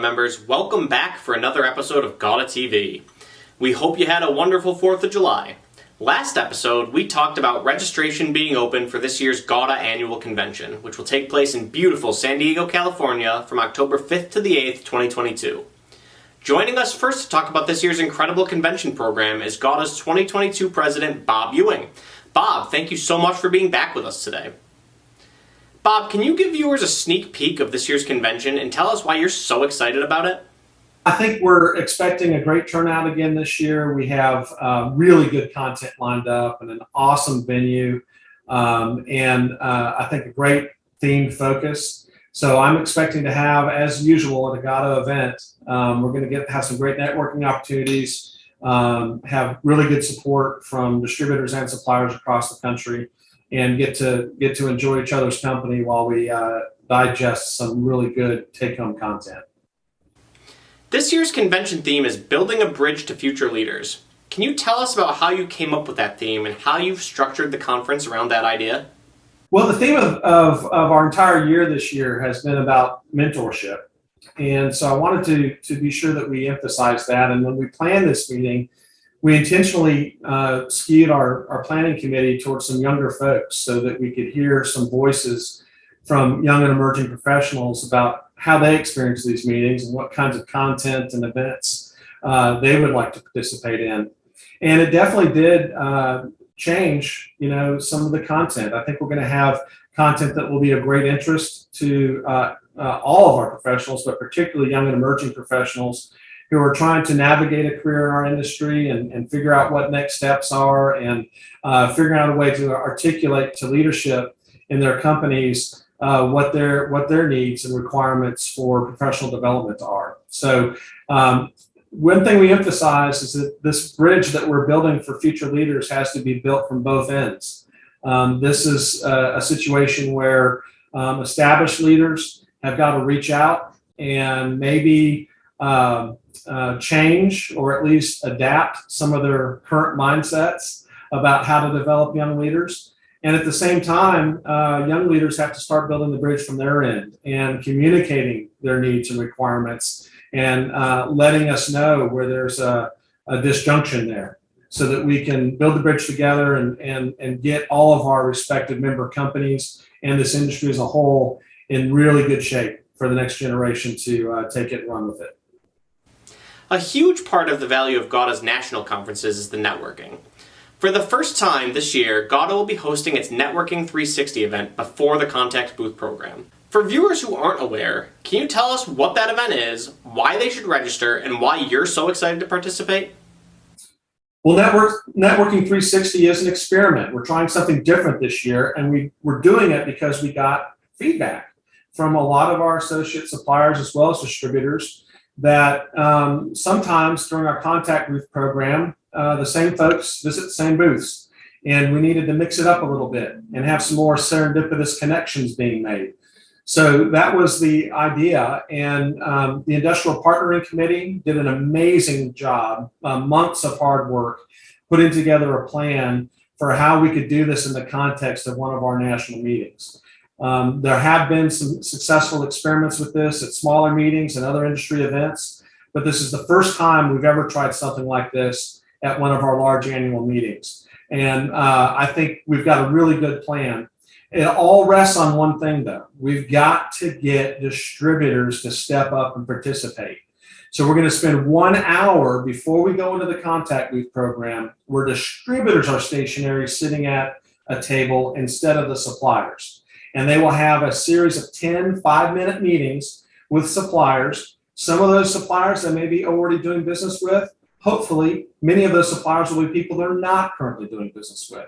Members, welcome back for another episode of GAWDA TV. We hope you had a wonderful 4th of July. Last episode, we talked about registration being open for this year's GAWDA annual convention, which will take place in beautiful San Diego, California from October 5th to the 8th, 2022. Joining us first to talk about this year's incredible convention program is GAWDA's 2022 president, Bob Ewing. Bob, thank you so much for being back with us today. Bob, can you give viewers a sneak peek of this year's convention and tell us why you're so excited about it? I think we're expecting a great turnout again this year. We have uh, really good content lined up and an awesome venue, um, and uh, I think a great themed focus. So I'm expecting to have, as usual, at a GAWDA event, um, we're going to get have some great networking opportunities, um, have really good support from distributors and suppliers across the country and get to get to enjoy each other's company while we uh, digest some really good take-home content. This year's convention theme is building a bridge to future leaders. Can you tell us about how you came up with that theme and how you've structured the conference around that idea? Well, the theme of, of, of our entire year this year has been about mentorship. And so I wanted to, to be sure that we emphasize that. And when we planned this meeting, we intentionally uh, skewed our, our planning committee towards some younger folks so that we could hear some voices from young and emerging professionals about how they experience these meetings and what kinds of content and events uh, they would like to participate in. And it definitely did uh, change, you know, some of the content. I think we're going to have content that will be of great interest to uh, uh, all of our professionals, but particularly young and emerging professionals who are trying to navigate a career in our industry and, and figure out what next steps are and uh, figuring out a way to articulate to leadership in their companies uh, what their what their needs and requirements for professional development are. So um, one thing we emphasize is that this bridge that we're building for future leaders has to be built from both ends. Um, this is a, a situation where um, established leaders have got to reach out and maybe um, uh, change or at least adapt some of their current mindsets about how to develop young leaders. And at the same time, uh, young leaders have to start building the bridge from their end and communicating their needs and requirements and uh, letting us know where there's a, a disjunction there so that we can build the bridge together and, and, and get all of our respective member companies and this industry as a whole in really good shape for the next generation to uh, take it and run with it. A huge part of the value of GAWDA's national conferences is the networking. For the first time this year, GAWDA will be hosting its Networking 360 event before the Contact Booth program. For viewers who aren't aware, can you tell us what that event is, why they should register, and why you're so excited to participate? Well, Network, Networking 360 is an experiment. We're trying something different this year, and we, we're doing it because we got feedback from a lot of our associate suppliers as well as distributors that um, sometimes during our contact booth program, uh, the same folks visit the same booths. And we needed to mix it up a little bit and have some more serendipitous connections being made. So that was the idea. And um, the Industrial Partnering Committee did an amazing job, uh, months of hard work, putting together a plan for how we could do this in the context of one of our national meetings. Um, there have been some successful experiments with this at smaller meetings and other industry events, but this is the first time we've ever tried something like this at one of our large annual meetings. And uh, I think we've got a really good plan. It all rests on one thing, though. We've got to get distributors to step up and participate. So we're going to spend one hour before we go into the contact booth program where distributors are stationary sitting at a table instead of the suppliers and they will have a series of 10 five minute meetings with suppliers. Some of those suppliers they may be already doing business with. Hopefully, many of those suppliers will be people they're not currently doing business with.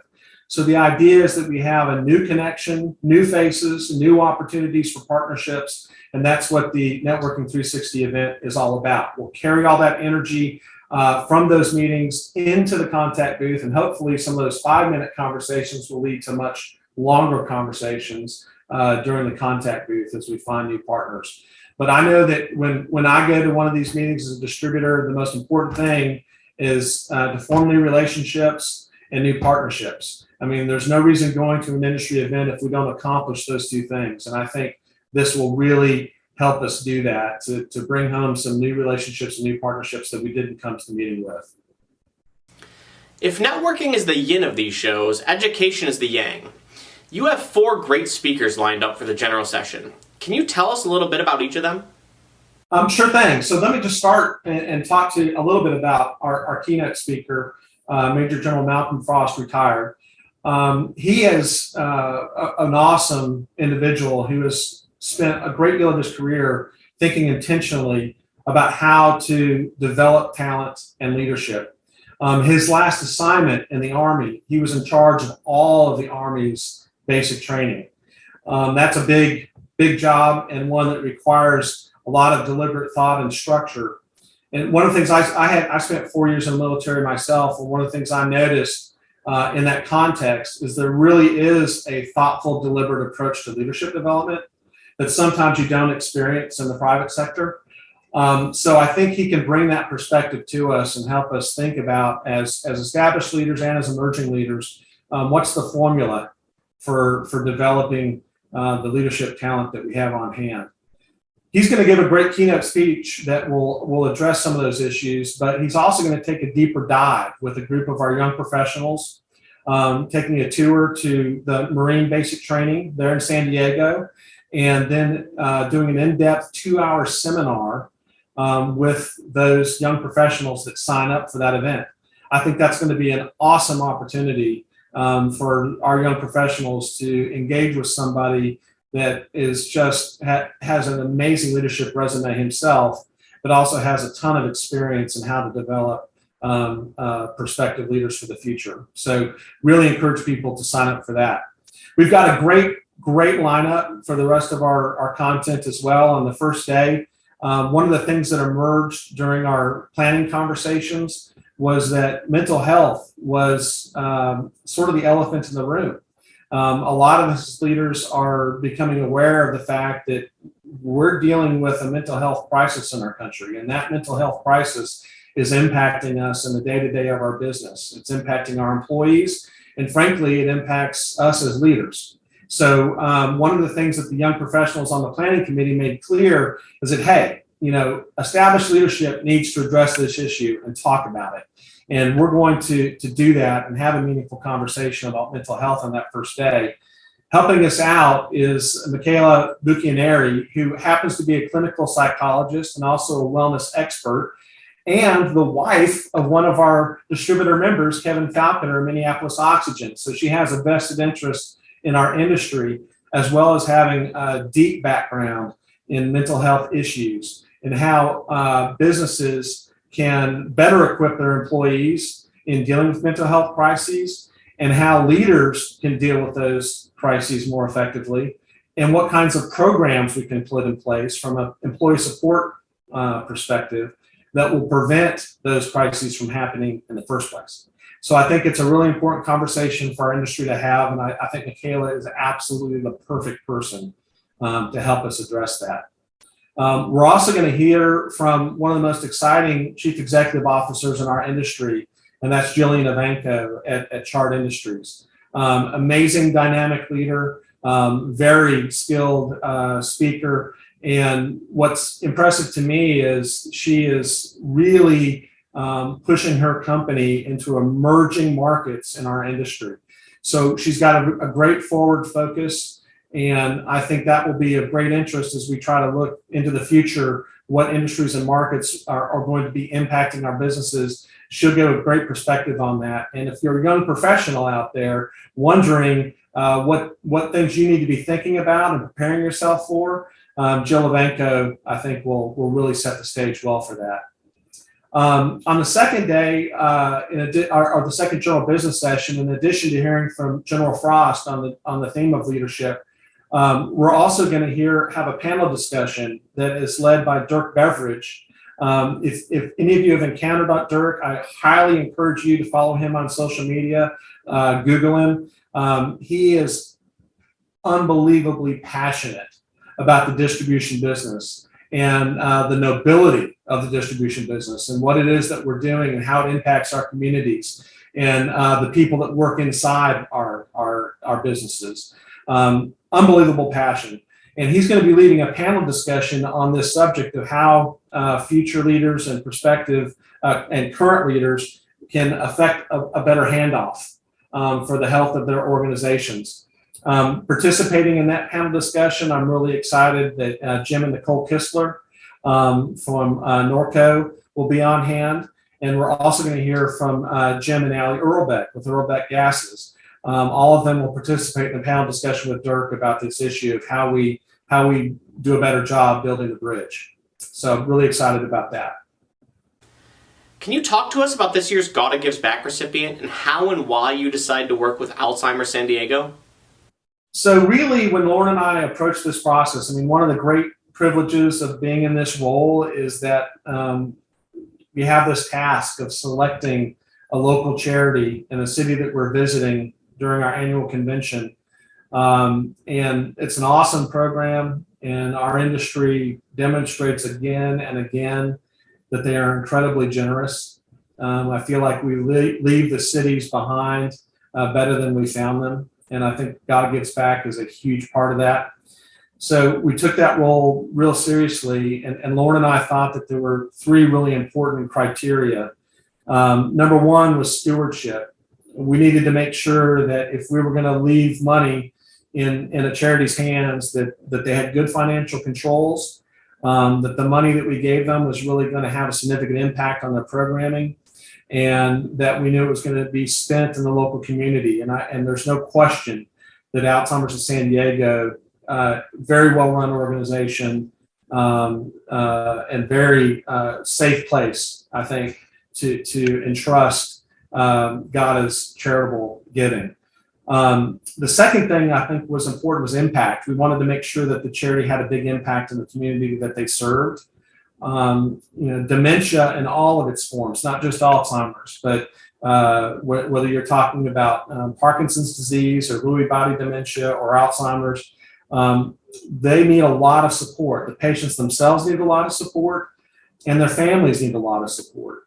So the idea is that we have a new connection, new faces, new opportunities for partnerships, and that's what the Networking 360 event is all about. We'll carry all that energy uh, from those meetings into the contact booth, and hopefully some of those five minute conversations will lead to much longer conversations uh, during the contact booth as we find new partners. But I know that when when I go to one of these meetings as a distributor, the most important thing is uh, to form new relationships and new partnerships. I mean, there's no reason going to an industry event if we don't accomplish those two things. And I think this will really help us do that to, to bring home some new relationships and new partnerships that we didn't come to the meeting with. If networking is the yin of these shows, education is the yang. You have four great speakers lined up for the general session. Can you tell us a little bit about each of them? Um, sure thing. So let me just start and, and talk to you a little bit about our, our keynote speaker, uh, Major General Malcolm Frost, retired. Um, he is uh, a, an awesome individual who has spent a great deal of his career thinking intentionally about how to develop talent and leadership. Um, his last assignment in the Army, he was in charge of all of the Army's basic training. Um, that's a big, big job and one that requires a lot of deliberate thought and structure. And one of the things I, I had, I spent four years in the military myself, and one of the things I noticed uh, in that context is there really is a thoughtful, deliberate approach to leadership development that sometimes you don't experience in the private sector. Um, so I think he can bring that perspective to us and help us think about as as established leaders and as emerging leaders, um, what's the formula for for developing uh, the leadership talent that we have on hand. He's going to give a great keynote speech that will will address some of those issues, but he's also going to take a deeper dive with a group of our young professionals, um, taking a tour to the Marine Basic Training there in San Diego, and then uh, doing an in-depth two-hour seminar um, with those young professionals that sign up for that event. I think that's going to be an awesome opportunity um, for our young professionals to engage with somebody that is just ha- has an amazing leadership resume himself, but also has a ton of experience in how to develop um, uh, prospective leaders for the future. So, really encourage people to sign up for that. We've got a great, great lineup for the rest of our, our content as well. On the first day, um, one of the things that emerged during our planning conversations was that mental health was um, sort of the elephant in the room. Um, a lot of us leaders are becoming aware of the fact that we're dealing with a mental health crisis in our country, and that mental health crisis is impacting us in the day to day of our business. It's impacting our employees, and frankly, it impacts us as leaders. So um, one of the things that the young professionals on the planning committee made clear is that hey, you know, established leadership needs to address this issue and talk about it. And we're going to to do that and have a meaningful conversation about mental health on that first day. Helping us out is Michaela Bucchianeri, who happens to be a clinical psychologist and also a wellness expert, and the wife of one of our distributor members, Kevin Falconer, of Minneapolis Oxygen. So she has a vested interest in our industry, as well as having a deep background in mental health issues and how uh, businesses can better equip their employees in dealing with mental health crises and how leaders can deal with those crises more effectively and what kinds of programs we can put in place from an employee support uh, perspective that will prevent those crises from happening in the first place. So I think it's a really important conversation for our industry to have, and I, I think Michaela is absolutely the perfect person um, to help us address that. Um, we're also going to hear from one of the most exciting chief executive officers in our industry, and that's Jillian Evanko at, at Chart Industries. Um, amazing dynamic leader, um, very skilled uh, speaker. And what's impressive to me is she is really um, pushing her company into emerging markets in our industry. So she's got a, a, great forward focus, and I think that will be of great interest as we try to look into the future what industries and markets are, are going to be impacting our businesses. She'll give a great perspective on that. And if you're a young professional out there wondering uh, what what things you need to be thinking about and preparing yourself for, um, Jill Evanko, I think will will really set the stage well for that. Um, on the second day, uh, in adi- or, the second general business session, in addition to hearing from General Frost on the on the theme of leadership, um, we're also going to hear have a panel discussion that is led by Dirk Beveridge. Um, if, if any of you have encountered Dirk, I highly encourage you to follow him on social media, uh, Google him. Um, he is unbelievably passionate about the distribution business and uh, the nobility of the distribution business and what it is that we're doing and how it impacts our communities and uh, the people that work inside our our, our businesses. Um, unbelievable passion. And he's going to be leading a panel discussion on this subject of how uh, future leaders and prospective uh, and current leaders can affect a, a better handoff um, for the health of their organizations. Um, participating in that panel discussion, I'm really excited that uh, Jim and Nicole Kistler um, from uh, Norco will be on hand. And we're also going to hear from uh, Jim and Allie Earlbeck with Earlbeck Gases. Um, all of them will participate in the panel discussion with Dirk about this issue of how we how we do a better job building the bridge. So I'm really excited about that. Can you talk to us about this year's GAWDA Gives Back recipient and how and why you decided to work with Alzheimer's San Diego? So really, when Lauren and I approached this process, I mean, one of the great privileges of being in this role is that um, we have this task of selecting a local charity in a city that we're visiting during our annual convention. Um, and it's an awesome program, and our industry demonstrates again and again that they are incredibly generous. Um, I feel like we le- leave the cities behind uh, better than we found them. And I think GAWDA Gives Back is a huge part of that. So we took that role real seriously. And, and Lauren and I thought that there were three really important criteria. Um, number one was stewardship. We needed to make sure that if we were going to leave money in, in a charity's hands, that, that they had good financial controls, um, that the money that we gave them was really going to have a significant impact on their programming, and that we knew it was going to be spent in the local community. And, I, and there's no question that Alzheimer's of San Diego, uh, very well run organization, um, uh, and very uh, safe place, I think, to, to entrust um, is charitable giving. Um, the second thing I think was important was impact. We wanted to make sure that the charity had a big impact in the community that they served. Um, you know, dementia in all of its forms, not just Alzheimer's, but uh, wh- whether you're talking about um, Parkinson's disease or Lewy body dementia or Alzheimer's, um, they need a lot of support. The patients themselves need a lot of support, and their families need a lot of support.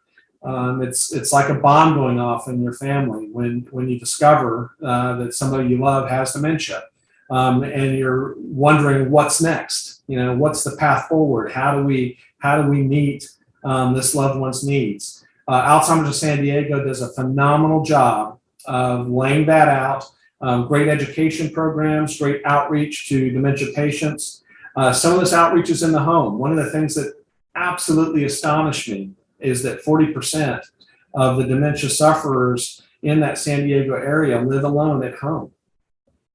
Um, it's it's like a bomb going off in your family when when you discover uh, that somebody you love has dementia, um, and you're wondering what's next. You know, what's the path forward? How do we how do we meet um, this loved one's needs? Uh, Alzheimer's of San Diego does a phenomenal job of laying that out. Um, great education programs, great outreach to dementia patients. Uh, some of this outreach is in the home. One of the things that absolutely astonished me is that 40% of the dementia sufferers in that San Diego area live alone at home.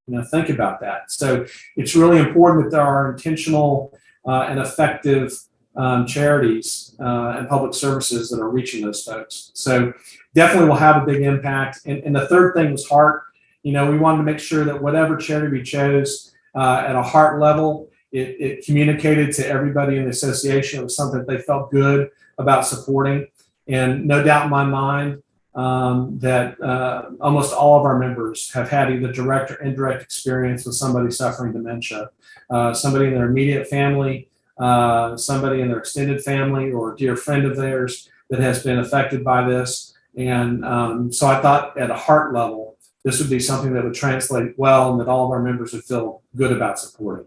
You know, think about that. So it's really important that there are intentional uh, and effective um, charities uh, and public services that are reaching those folks. So definitely will have a big impact. And, and the third thing was heart. You know, we wanted to make sure that whatever charity we chose uh, at a heart level, it, it communicated to everybody in the association. It was something that they felt good about supporting. And no doubt in my mind um, that uh, almost all of our members have had either direct or indirect experience with somebody suffering dementia, uh, somebody in their immediate family, uh, somebody in their extended family, or a dear friend of theirs that has been affected by this. And um, so I thought at a heart level, this would be something that would translate well and that all of our members would feel good about supporting.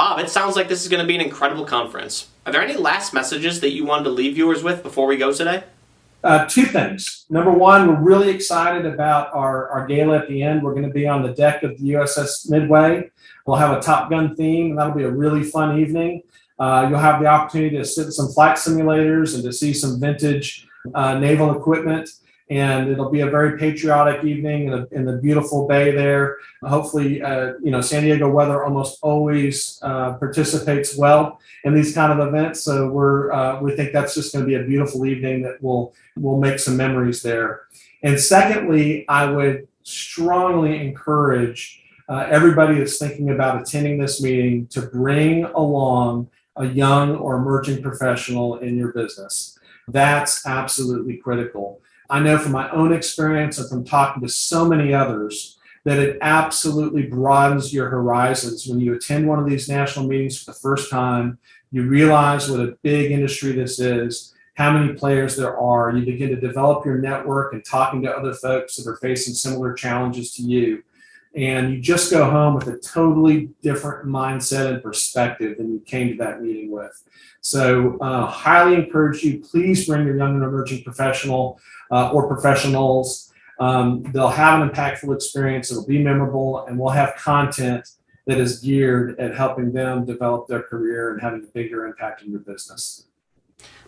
Bob, it sounds like this is going to be an incredible conference. Are there any last messages that you wanted to leave viewers with before we go today? Uh, two things. Number one, we're really excited about our, our gala at the end. We're going to be on the deck of the USS Midway. We'll have a Top Gun theme, and that'll be a really fun evening. Uh, you'll have the opportunity to sit in some flight simulators and to see some vintage uh, naval equipment and it'll be a very patriotic evening in, a, in the beautiful bay there. Hopefully, uh, you know, San Diego weather almost always uh, participates well in these kind of events. So we're uh, we think that's just going to be a beautiful evening that will will make some memories there. And secondly, I would strongly encourage uh, everybody that's thinking about attending this meeting to bring along a young or emerging professional in your business. That's absolutely critical. I know from my own experience and from talking to so many others that it absolutely broadens your horizons when you attend one of these national meetings for the first time. You realize what a big industry this is, how many players there are. You begin to develop your network and talking to other folks that are facing similar challenges to you. and you just go home with a totally different mindset and perspective than you came to that meeting with. So, uh, highly encourage you. Please bring your young and emerging professional uh, or professionals. Um, they'll have an impactful experience. It'll be memorable, and we'll have content that is geared at helping them develop their career and having a bigger impact in your business.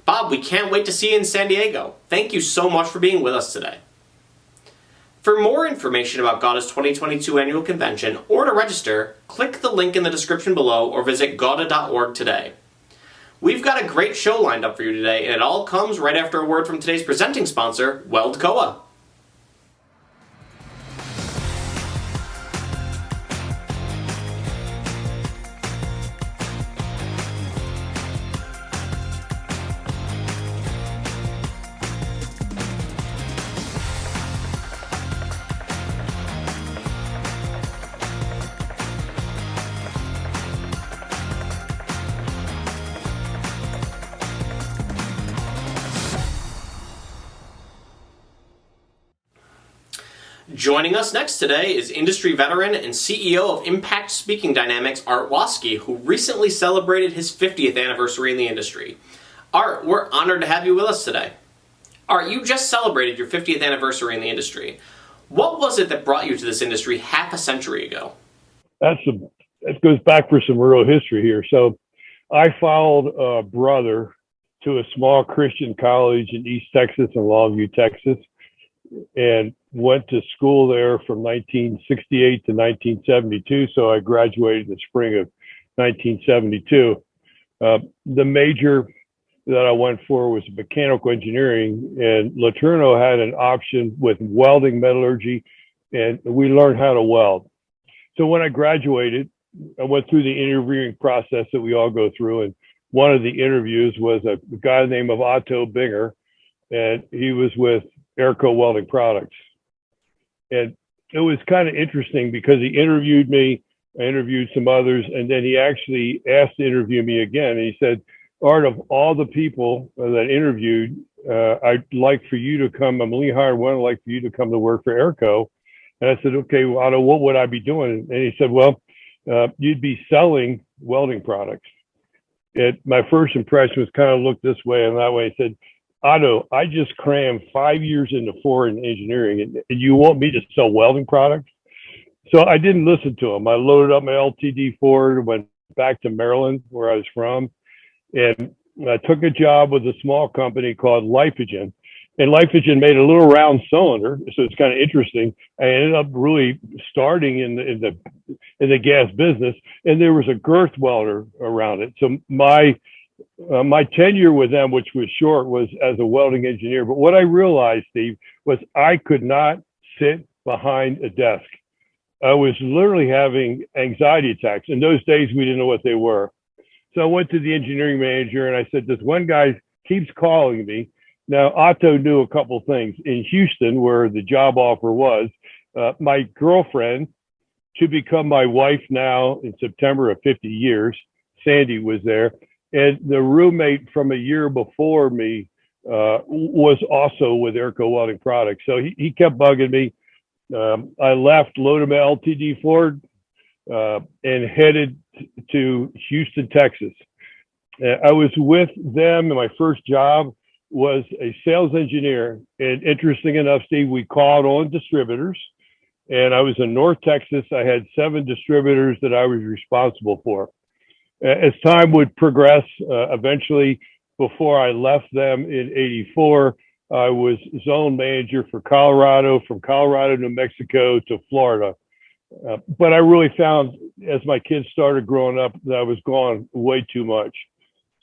Bob, we can't wait to see you in San Diego. Thank you so much for being with us today. For more information about GAWDA's 2022 annual convention or to register, click the link in the description below or visit gawda.org today. We've got a great show lined up for you today, and it all comes right after a word from today's presenting sponsor, WeldCoa. Joining us next today is industry veteran and CEO of Impact Speaking Dynamics, Art Waskey, who recently celebrated his 50th anniversary in the industry. Art, we're honored to have you with us today. Art, you just celebrated your 50th anniversary in the industry. What was it that brought you to this industry half a century ago? That's a, that goes back for some real history here. So, I followed a brother to a small Christian college in East Texas and Longview, Texas, and went to school there from 1968 to 1972. So I graduated in the spring of 1972. Uh, the major that I went for was mechanical engineering, and LeTourneau had an option with welding metallurgy, and we learned how to weld. So when I graduated, I went through the interviewing process that we all go through, and one of the interviews was a guy named Otto Binger, and he was with Airco Welding Products. And it was kind of interesting because he interviewed me, I interviewed some others, and then he actually asked to interview me again. And he said, Art, of all the people that interviewed, uh, I'd like for you to come. I'm Lee Howard one. I'd like for you to come to work for Airco. And I said, okay, well, Otto, what would I be doing? And he said, well, uh, you'd be selling welding products. It, my first impression was kind of look this way and that way. He said, Otto, I just crammed five years into foreign engineering, and, and you want me to sell welding products? So I didn't listen to him. I loaded up my LTD Ford, went back to Maryland, where I was from, and I took a job with a small company called Lifogen. And Lifogen made a little round cylinder, so it's kind of interesting. I ended up really starting in the in the in the gas business, and there was a girth welder around it. So my uh, my tenure with them, which was short, was as a welding engineer. But what I realized, Steve, was I could not sit behind a desk. I was literally having anxiety attacks. In those days, we didn't know what they were. So I went to the engineering manager and I said, This one guy keeps calling me. Now, Otto knew a couple things. In Houston, where the job offer was, uh, my girlfriend, to become my wife now in September of 50 years, Sandy was there and the roommate from a year before me uh, was also with Airco Welding Products. So he, he kept bugging me. Um, I left, loaded my LTD Ford, uh, and headed to Houston, Texas. Uh, I was with them, and my first job was a sales engineer. And interesting enough, Steve, we called on distributors. And I was in North Texas. I had seven distributors that I was responsible for as time would progress, uh, eventually, before I left them in 84, I was zone manager for Colorado, from Colorado, New Mexico to Florida. Uh, but I really found as my kids started growing up that I was gone way too much.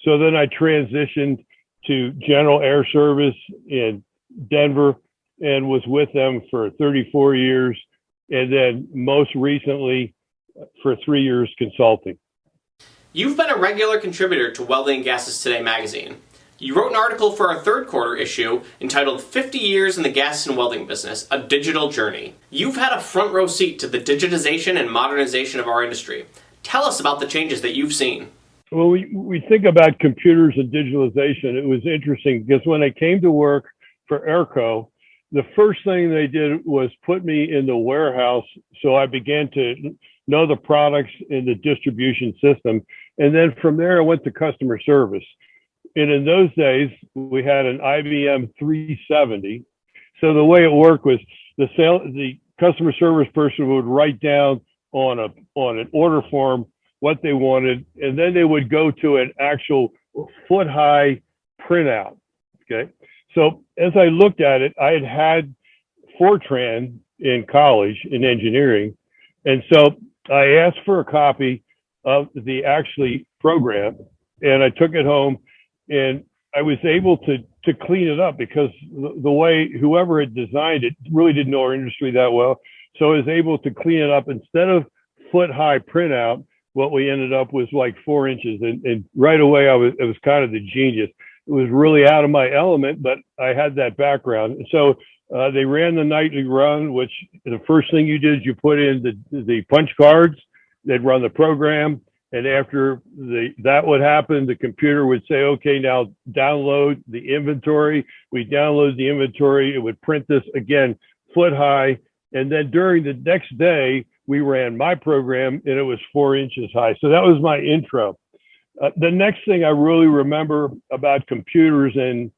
So then I transitioned to General Air Service in Denver and was with them for 34 years. And then most recently for three years consulting. You've been a regular contributor to Welding Gases Today magazine. You wrote an article for our third quarter issue entitled 50 Years in the Gas and Welding Business A Digital Journey. You've had a front row seat to the digitization and modernization of our industry. Tell us about the changes that you've seen. Well, we, we think about computers and digitalization. It was interesting because when I came to work for Airco, the first thing they did was put me in the warehouse. So I began to know the products in the distribution system. And then from there, I went to customer service. And in those days, we had an IBM 370. So the way it worked was the sale, the customer service person would write down on a on an order form what they wanted, and then they would go to an actual foot high printout. Okay. So as I looked at it, I had had Fortran in college in engineering. And so I asked for a copy of the actually program and I took it home and I was able to to clean it up because the, the way whoever had designed it really didn't know our industry that well. So I was able to clean it up instead of foot high printout. What we ended up was like four inches, and, and right away I was it was kind of the genius. It was really out of my element, but I had that background. So uh, they ran the nightly run, which the first thing you did is you put in the the punch cards. They'd run the program, and after the that would happen, the computer would say, "Okay, now download the inventory." We download the inventory. It would print this again, foot high, and then during the next day, we ran my program, and it was four inches high. So that was my intro. Uh, the next thing I really remember about computers and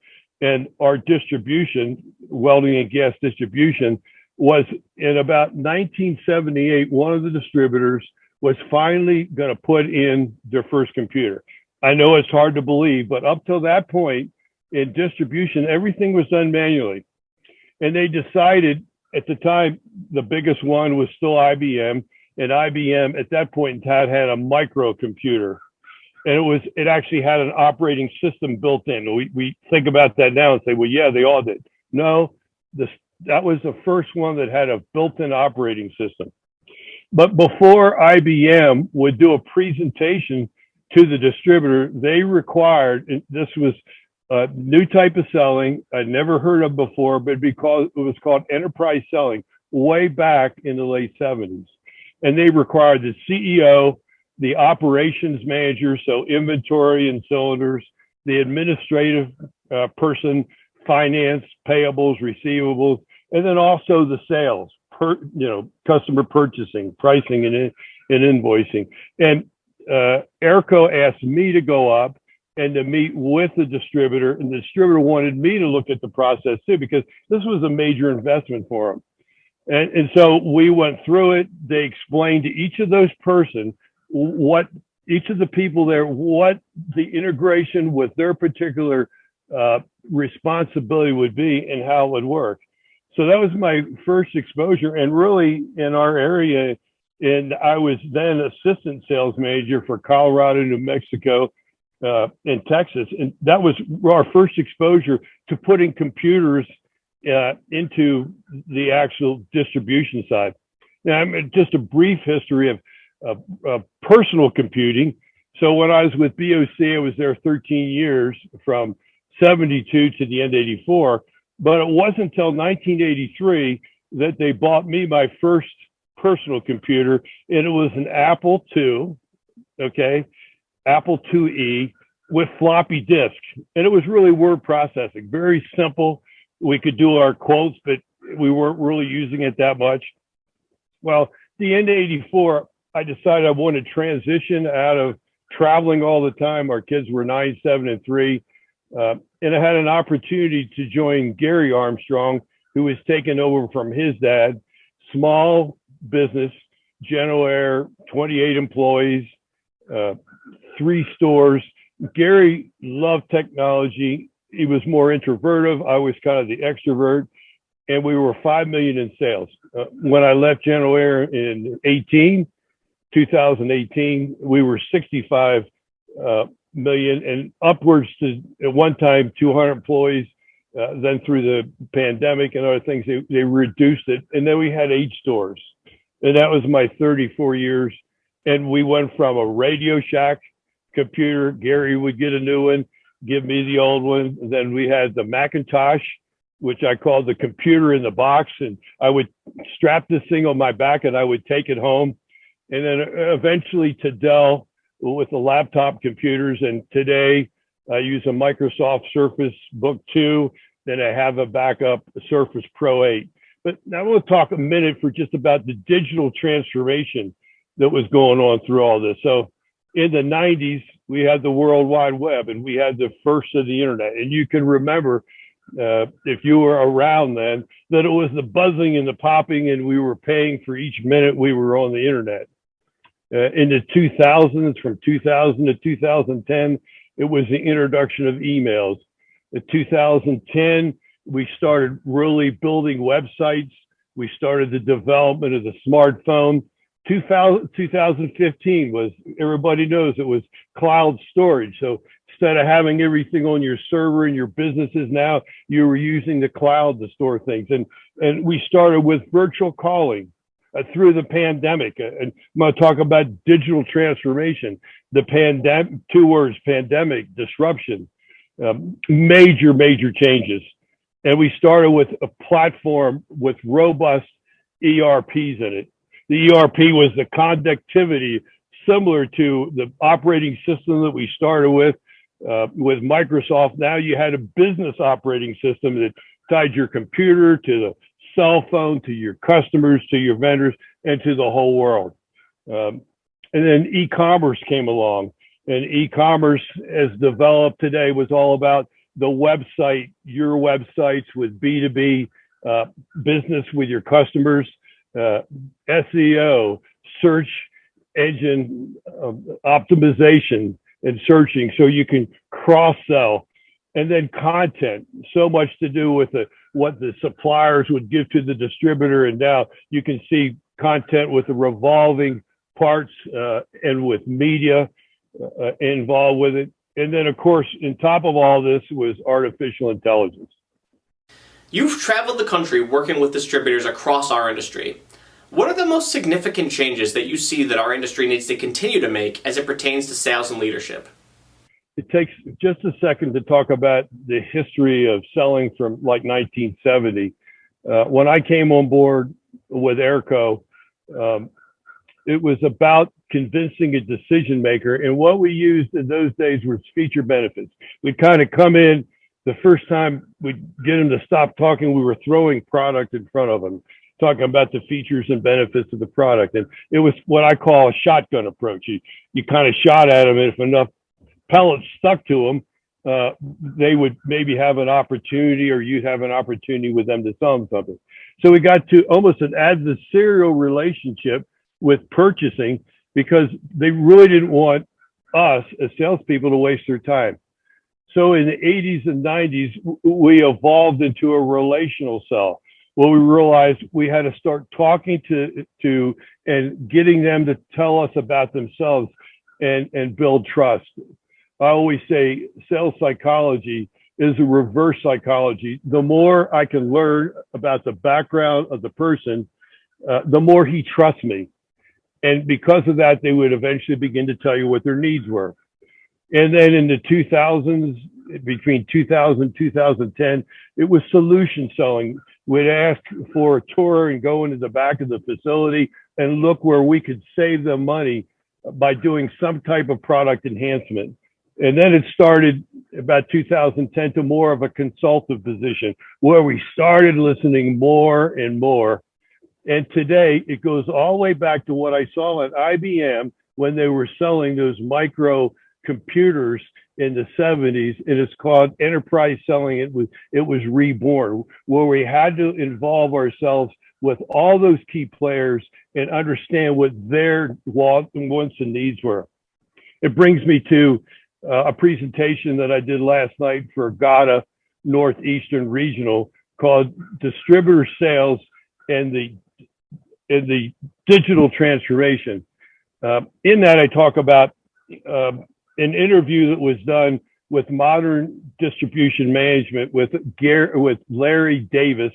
and our distribution, welding and gas distribution, was in about 1978. One of the distributors was finally going to put in their first computer. I know it's hard to believe, but up till that point in distribution, everything was done manually. And they decided at the time, the biggest one was still IBM. And IBM at that point in time had a microcomputer. And it was, it actually had an operating system built in. We, we think about that now and say, well, yeah, they all did. No, this, that was the first one that had a built in operating system. But before IBM would do a presentation to the distributor, they required, this was a new type of selling I'd never heard of before, but because it was called enterprise selling way back in the late 70s. And they required the CEO, the operations manager, so inventory and cylinders, the administrative uh, person, finance, payables, receivables, and then also the sales, per, you know, customer purchasing, pricing, and, and invoicing. And uh, Airco asked me to go up and to meet with the distributor, and the distributor wanted me to look at the process too because this was a major investment for them. And, and so we went through it. They explained to each of those person what each of the people there what the integration with their particular uh, responsibility would be and how it would work. So that was my first exposure, and really in our area. And I was then assistant sales manager for Colorado, New Mexico, uh, in Texas, and that was our first exposure to putting computers uh, into the actual distribution side. Now, I mean, just a brief history of, of, of, personal computing. So when I was with BOC, I was there 13 years from 72 to the end 84. But it wasn't until 1983 that they bought me my first personal computer, and it was an Apple II. Okay, Apple IIe with floppy disk. And it was really word processing, very simple. We could do our quotes, but we weren't really using it that much. Well, the end of 84, I decided I wanted to transition out of traveling all the time. Our kids were nine, seven, and three. Uh, and I had an opportunity to join Gary Armstrong, who was taken over from his dad, small business, General Air, 28 employees, uh, three stores. Gary loved technology. He was more introverted. I was kind of the extrovert, and we were five million in sales. Uh, when I left General Air in 18, 2018, we were 65 uh, million and upwards to at one time 200 employees. Uh, then through the pandemic and other things, they, they reduced it, and then we had eight stores, and that was my 34 years. And we went from a Radio Shack computer. Gary would get a new one, give me the old one. Then we had the Macintosh, which I called the computer in the box, and I would strap this thing on my back and I would take it home. And then eventually to Dell with the laptop computers. And today I use a Microsoft Surface Book 2 then I have a backup Surface Pro 8. But now to talk a minute for just about the digital transformation that was going on through all this. So in the 90s, we had the World Wide Web and we had the first of the internet. And you can remember, uh, if you were around then, that it was the buzzing and the popping, and we were paying for each minute we were on the internet. Uh, in the 2000s, from 2000 to 2010, it was the introduction of emails. In 2010, we started really building websites. We started the development of the smartphone. 2000, 2015 was, everybody knows it was cloud storage. So instead of having everything on your server in your businesses now, you were using the cloud to store things. And, and we started with virtual calling uh, through the pandemic. Uh, and I'm going to talk about digital transformation. The pandemic, two words, pandemic, disruption, um, major, major changes. And we started with a platform with robust ERPs in it. The ERP was the conductivity similar to the operating system that we started with uh, with Microsoft. Now you had a business operating system that tied your computer to the cell phone, to your customers, to your vendors, and to the whole world. Um, and then e-commerce came along, and e-commerce, as developed today, was all about the website, your websites with B2B uh, business with your customers, uh, SEO, search engine uh, optimization and searching so you can cross sell and then content so much to do with the, what the suppliers would give to the distributor and now you can see content with the revolving parts uh, and with media uh, involved with it. And then of course in top of all this was artificial intelligence. You've traveled the country working with distributors across our industry. What are the most significant changes that you see that our industry needs to continue to make as it pertains to sales and leadership it takes just a second to talk about the history of selling from like 1970. Uh, when I came on board with Airco, um, it was about convincing a decision maker. And what we used in those days was feature benefits. We'd kind of come in the first time we'd get them to stop talking, we were throwing product in front of them, talking about the features and benefits of the product. And it was what I call a shotgun approach. You, you kind of shot at them, and if enough pellets stuck to them, uh, they would maybe have an opportunity or you'd have an opportunity with them to sell them something. So we got to almost an adversarial relationship with purchasing because they really didn't want us as salespeople to waste their time. So in the 80s and 90s, we evolved into a relational sell. Well, we realized we had to start talking to, to and getting them to tell us about themselves and, and build trust. I always say sales psychology is a reverse psychology. The more I can learn about the background of the person, uh, the more he trusts me. And because of that, they would eventually begin to tell you what their needs were. And then in the 2000s, between 2000 and 2010, it was solution selling. We'd ask for a tour and go into the back of the facility and look where we could save them money by doing some type of product enhancement. And then it started about 2010 to more of a consultative position where we started listening more and more. And today it goes all the way back to what I saw at IBM when they were selling those micro computers in the 70s. And it's called enterprise selling. It was, it was reborn where we had to involve ourselves with all those key players and understand what their wants and needs were. It brings me to uh, a presentation that I did last night for GAWDA Northeastern Regional called Distributor Sales and the in the digital transformation. Uh, in that, I talk about uh, an interview that was done with modern distribution management with Gary, with Larry Davis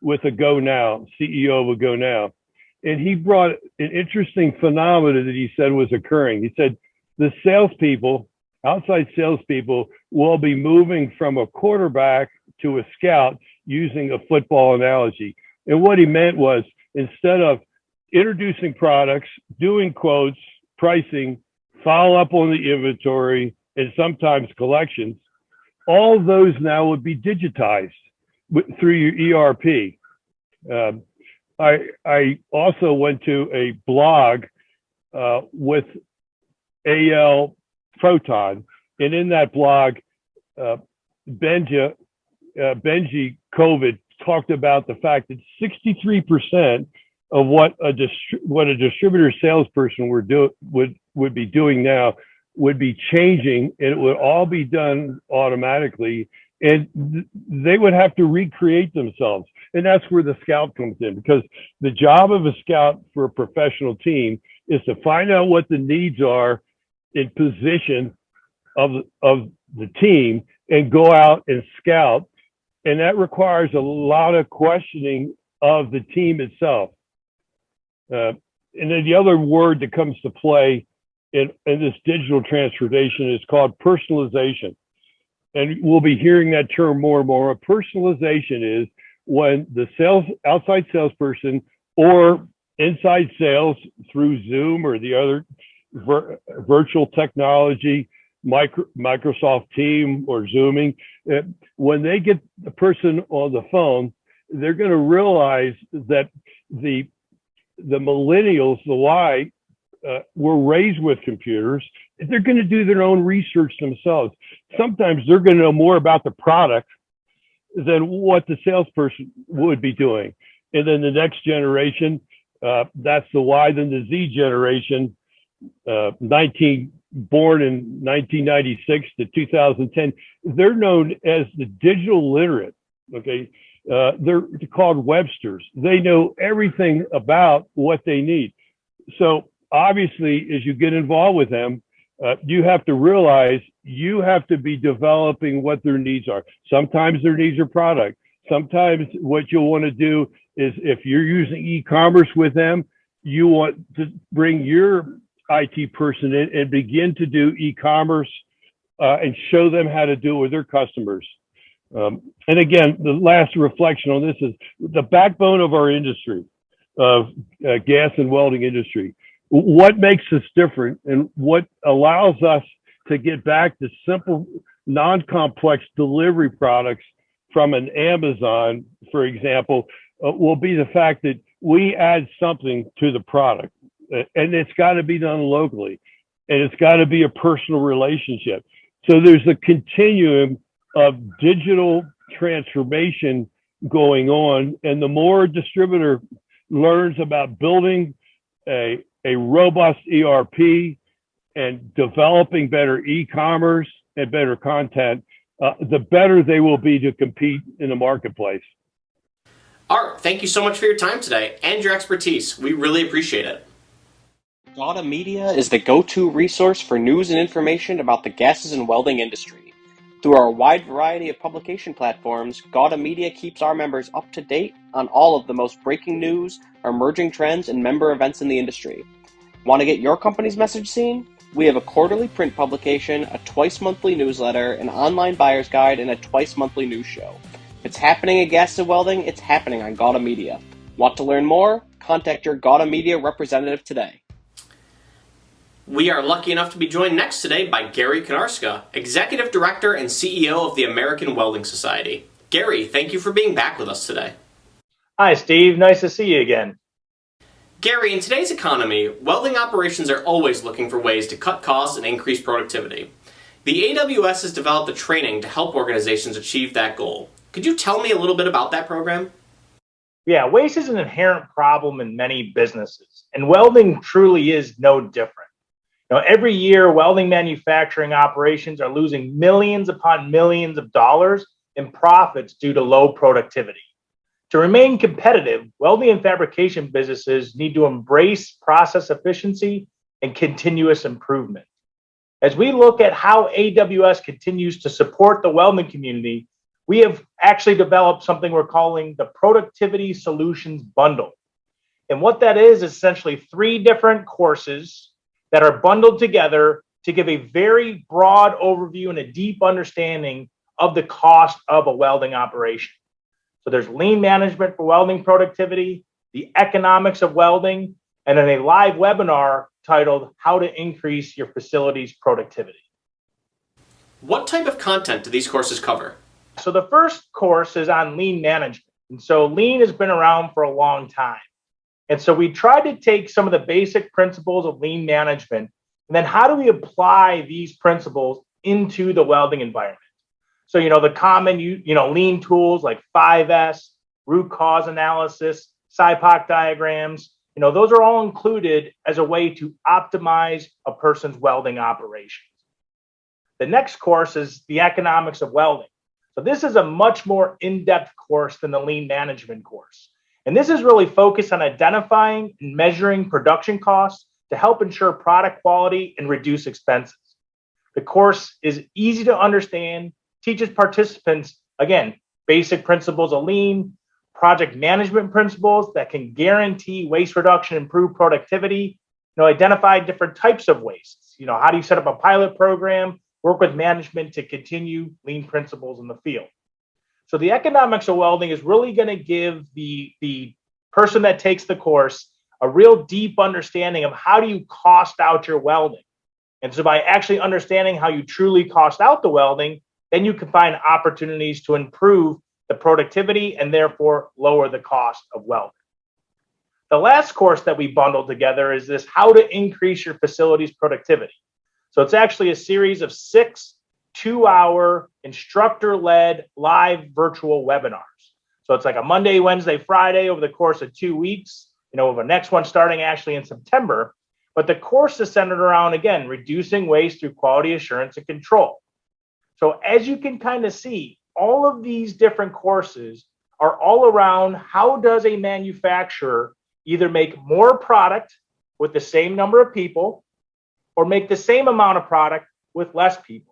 with a Go Now CEO of a Go Now, And he brought an interesting phenomenon that he said was occurring. He said the salespeople outside salespeople will be moving from a quarterback to a scout using a football analogy. And what he meant was instead of introducing products, doing quotes, pricing, follow up on the inventory, and sometimes collections, all those now would be digitized. through your ERP. Um, I I also went to a blog uh, with AL Proton, and in that blog, uh, Benja, uh, Benji COVID talked about the fact that 63% of what a what a distributor salesperson would do would would be doing now would be changing, and it would all be done automatically, and th- they would have to recreate themselves, and that's where the scout comes in because the job of a scout for a professional team is to find out what the needs are in position of of the team and go out and scout. And that requires a lot of questioning of the team itself. Uh, and then the other word that comes to play in, in this digital transformation is called personalization. And we'll be hearing that term more and more. Personalization is when the sales outside salesperson or inside sales through zoom or the other vir- virtual technology micro, Microsoft Team or Zooming, uh, when they get the person on the phone, they're going to realize that the the millennials, the Y, uh, were raised with computers. They're going to do their own research themselves. Sometimes they're going to know more about the product than what the salesperson would be doing. And then the next generation, uh, that's the Y. Then the Z generation, uh, 19 born in 1996 to 2010, they're known as the digital literate. Okay. Uh, they're called Websters. They know everything about what they need. So obviously, as you get involved with them, uh, you have to realize you have to be developing what their needs are. Sometimes their needs are product. Sometimes what you'll want to do is if you're using e-commerce with them, you want to bring your IT person in and begin to do e-commerce uh, and show them how to do it with their customers. Um, and again, the last reflection on this is the backbone of our industry, of uh, gas and welding industry. What makes us different and what allows us to get back to simple, non-complex delivery products from an Amazon, for example, uh, will be the fact that we add something to the product and it's got to be done locally and it's got to be a personal relationship. So there's a continuum of digital transformation going on and the more a distributor learns about building a, a robust erp and developing better e-commerce and better content uh, the better they will be to compete in the marketplace. Art thank you so much for your time today and your expertise. We really appreciate it GAWDA Media is the go-to resource for news and information about the gases and welding industry. Through our wide variety of publication platforms, GAWDA Media keeps our members up to date on all of the most breaking news, emerging trends, and member events in the industry. Want to get your company's message seen? We have a quarterly print publication, a twice monthly newsletter, an online buyer's guide, and a twice monthly news show. If it's happening at Gas and Welding, it's happening on GAWDA Media. Want to learn more? Contact your GAWDA Media representative today. We are lucky enough to be joined next today by Gary Konarska, Executive Director and CEO of the American Welding Society. Gary, thank you for being back with us today. Hi, Steve. Nice to see you again. Gary, in today's economy, welding operations are always looking for ways to cut costs and increase productivity. The AWS has developed a training to help organizations achieve that goal. Could you tell me a little bit about that program? Yeah, waste is an inherent problem in many businesses, and welding truly is no different. Now, every year, welding manufacturing operations are losing millions upon millions of dollars in profits due to low productivity. To remain competitive, welding and fabrication businesses need to embrace process efficiency and continuous improvement. As we look at how AWS continues to support the welding community, we have actually developed something we're calling the Productivity Solutions Bundle. And what that is, is essentially three different courses that are bundled together to give a very broad overview and a deep understanding of the cost of a welding operation. So there's lean management for welding productivity, the economics of welding, and then a live webinar titled How to Increase Your Facility's Productivity. What type of content do these courses cover? So the first course is on lean management. And so lean has been around for a long time. And so we tried to take some of the basic principles of lean management and then how do we apply these principles into the welding environment? So, you know, the common, you, you know, lean tools like 5S, root cause analysis, SIPOC diagrams, you know, those are all included as a way to optimize a person's welding operations. The next course is the economics of welding. So this is a much more in-depth course than the lean management course. And this is really focused on identifying and measuring production costs to help ensure product quality and reduce expenses. The course is easy to understand, teaches participants, again, basic principles of lean, project management principles that can guarantee waste reduction, improve productivity, you know, identify different types of wastes. You know, how do you set up a pilot program, work with management to continue lean principles in the field. So the economics of welding is really going to give the, the person that takes the course a real deep understanding of how do you cost out your welding. And so by actually understanding how you truly cost out the welding, then you can find opportunities to improve the productivity and therefore lower the cost of welding. The last course that we bundled together is this how to increase your facility's productivity. So it's actually a series of six two hour instructor led live virtual webinars. So it's like a Monday, Wednesday, Friday over the course of two weeks you know, the next one starting actually in September. But the course is centered around, again, reducing waste through quality assurance and control. So, as you can kind of see, all of these different courses are all around how does a manufacturer either make more product with the same number of people or make the same amount of product with less people.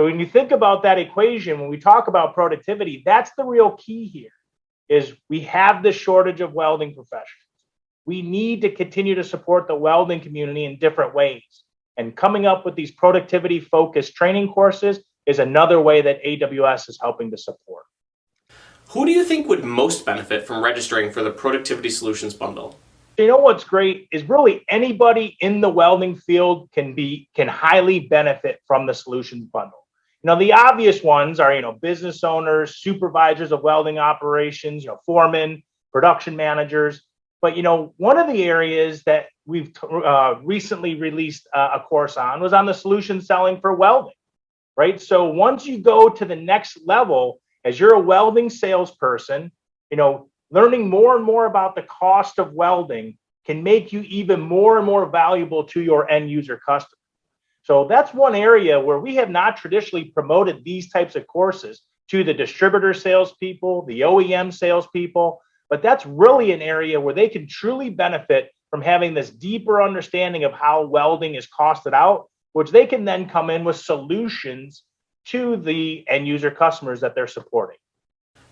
So when you think about that equation, when we talk about productivity, that's the real key here is we have the shortage of welding professionals we need to continue to support the welding community in different ways. And coming up with these productivity focused training courses is another way that AWS is helping to support. Who do you think would most benefit from registering for the Productivity Solutions Bundle? You know what's great is really anybody in the welding field can be can highly benefit from the solutions bundle. Know, the obvious ones are, you know, business owners, supervisors of welding operations, you know, foremen, production managers, but you know, one of the areas that we've uh, recently released uh, a course on was on the solution selling for welding, right? So once you go to the next level, as you're a welding salesperson, you know, learning more and more about the cost of welding can make you even more and more valuable to your end user customer. So that's one area where we have not traditionally promoted these types of courses to the distributor salespeople, the OEM salespeople, but that's really an area where they can truly benefit from having this deeper understanding of how welding is costed out, which they can then come in with solutions to the end user customers that they're supporting.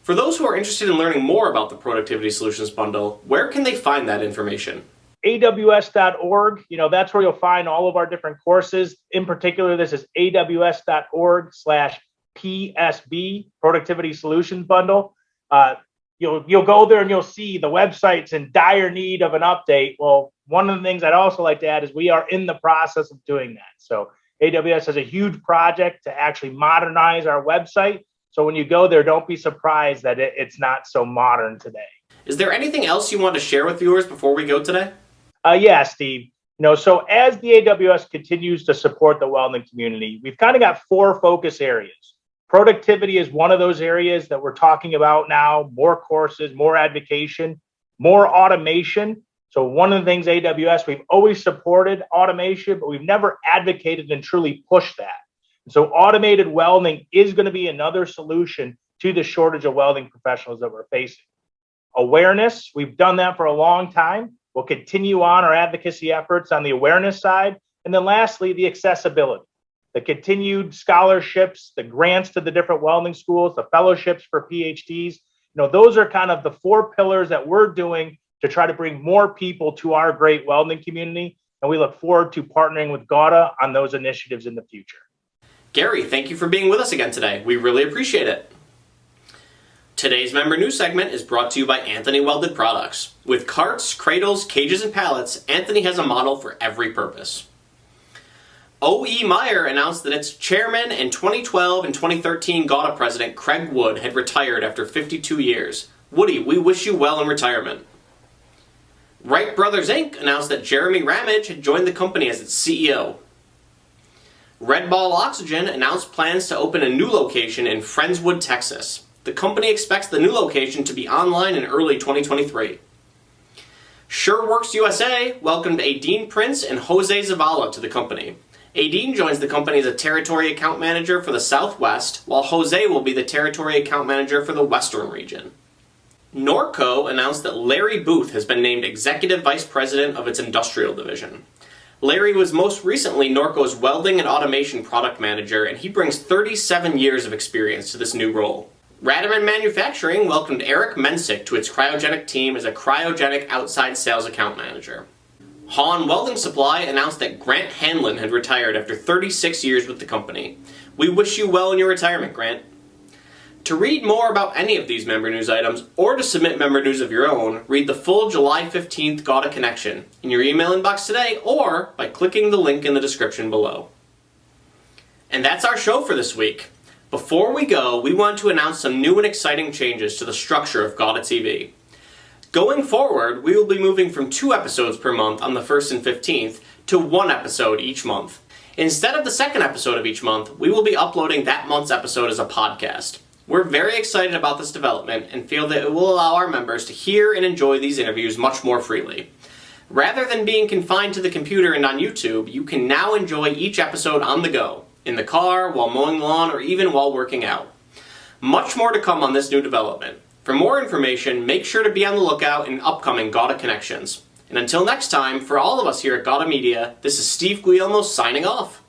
For those who are interested in learning more about the Productivity Solutions Bundle, where can they find that information? aws.org you know that's where you'll find all of our different courses in particular this is aws.org slash psb productivity solutions bundle uh, you'll you'll go there and you'll see the website's in dire need of an update. Well, one of the things I'd also like to add is we are in the process of doing that. So AWS has a huge project to actually modernize our website. So when you go there, don't be surprised that it, it's not so modern today. Is there anything else you want to share with viewers before we go today? Uh, yeah, Steve. You know, so as the AWS continues to support the welding community, we've kind of got four focus areas. Productivity is one of those areas that we're talking about now more courses, more advocation, more automation. So, one of the things AWS, we've always supported automation, but we've never advocated and truly pushed that. So, automated welding is going to be another solution to the shortage of welding professionals that we're facing. Awareness, we've done that for a long time. We'll continue on our advocacy efforts on the awareness side. And then, lastly, the accessibility the continued scholarships, the grants to the different welding schools, the fellowships for PhDs. You know, those are kind of the four pillars that we're doing to try to bring more people to our great welding community. And we look forward to partnering with GAWDA on those initiatives in the future. Gary, thank you for being with us again today. We really appreciate it. Today's member news segment is brought to you by Anthony Welded Products. With carts, cradles, cages, and pallets, Anthony has a model for every purpose. O.E. Meyer announced that its chairman and 2012 and 2013 GAWDA president Craig Wood had retired after 52 years. Woody, we wish you well in retirement. Wright Brothers Inc. announced that Jeremy Ramage had joined the company as its CEO. Red Ball Oxygen announced plans to open a new location in Friendswood, Texas. The company expects the new location to be online in early 2023. SureWorks USA welcomed Adine Prince and Jose Zavala to the company. Adine joins the company as a territory account manager for the Southwest, while Jose will be the territory account manager for the Western region. Norco announced that Larry Booth has been named executive vice president of its industrial division. Larry was most recently Norco's welding and automation product manager, and he brings 37 years of experience to this new role. Ratermann Manufacturing welcomed Eric Mensick to its cryogenic team as a cryogenic outside sales account manager. Hahn Welding Supply announced that Grant Hanlon had retired after 36 years with the company. We wish you well in your retirement, Grant. To read more about any of these member news items or to submit member news of your own, read the full July 15th GAWDA Connection in your email inbox today or by clicking the link in the description below. And that's our show for this week. Before we go, we want to announce some new and exciting changes to the structure of GAWDA TV. Going forward, we will be moving from two episodes per month on the 1st and 15th to one episode each month. Instead of the second episode of each month, we will be uploading that month's episode as a podcast. We're very excited about this development and feel that it will allow our members to hear and enjoy these interviews much more freely. Rather than being confined to the computer and on YouTube, you can now enjoy each episode on the go, in the car, while mowing the lawn, or even while working out. Much more to come on this new development. For more information, make sure to be on the lookout in upcoming GAWDA Connections. And until next time, for all of us here at GAWDA Media, this is Steve Guillermo signing off.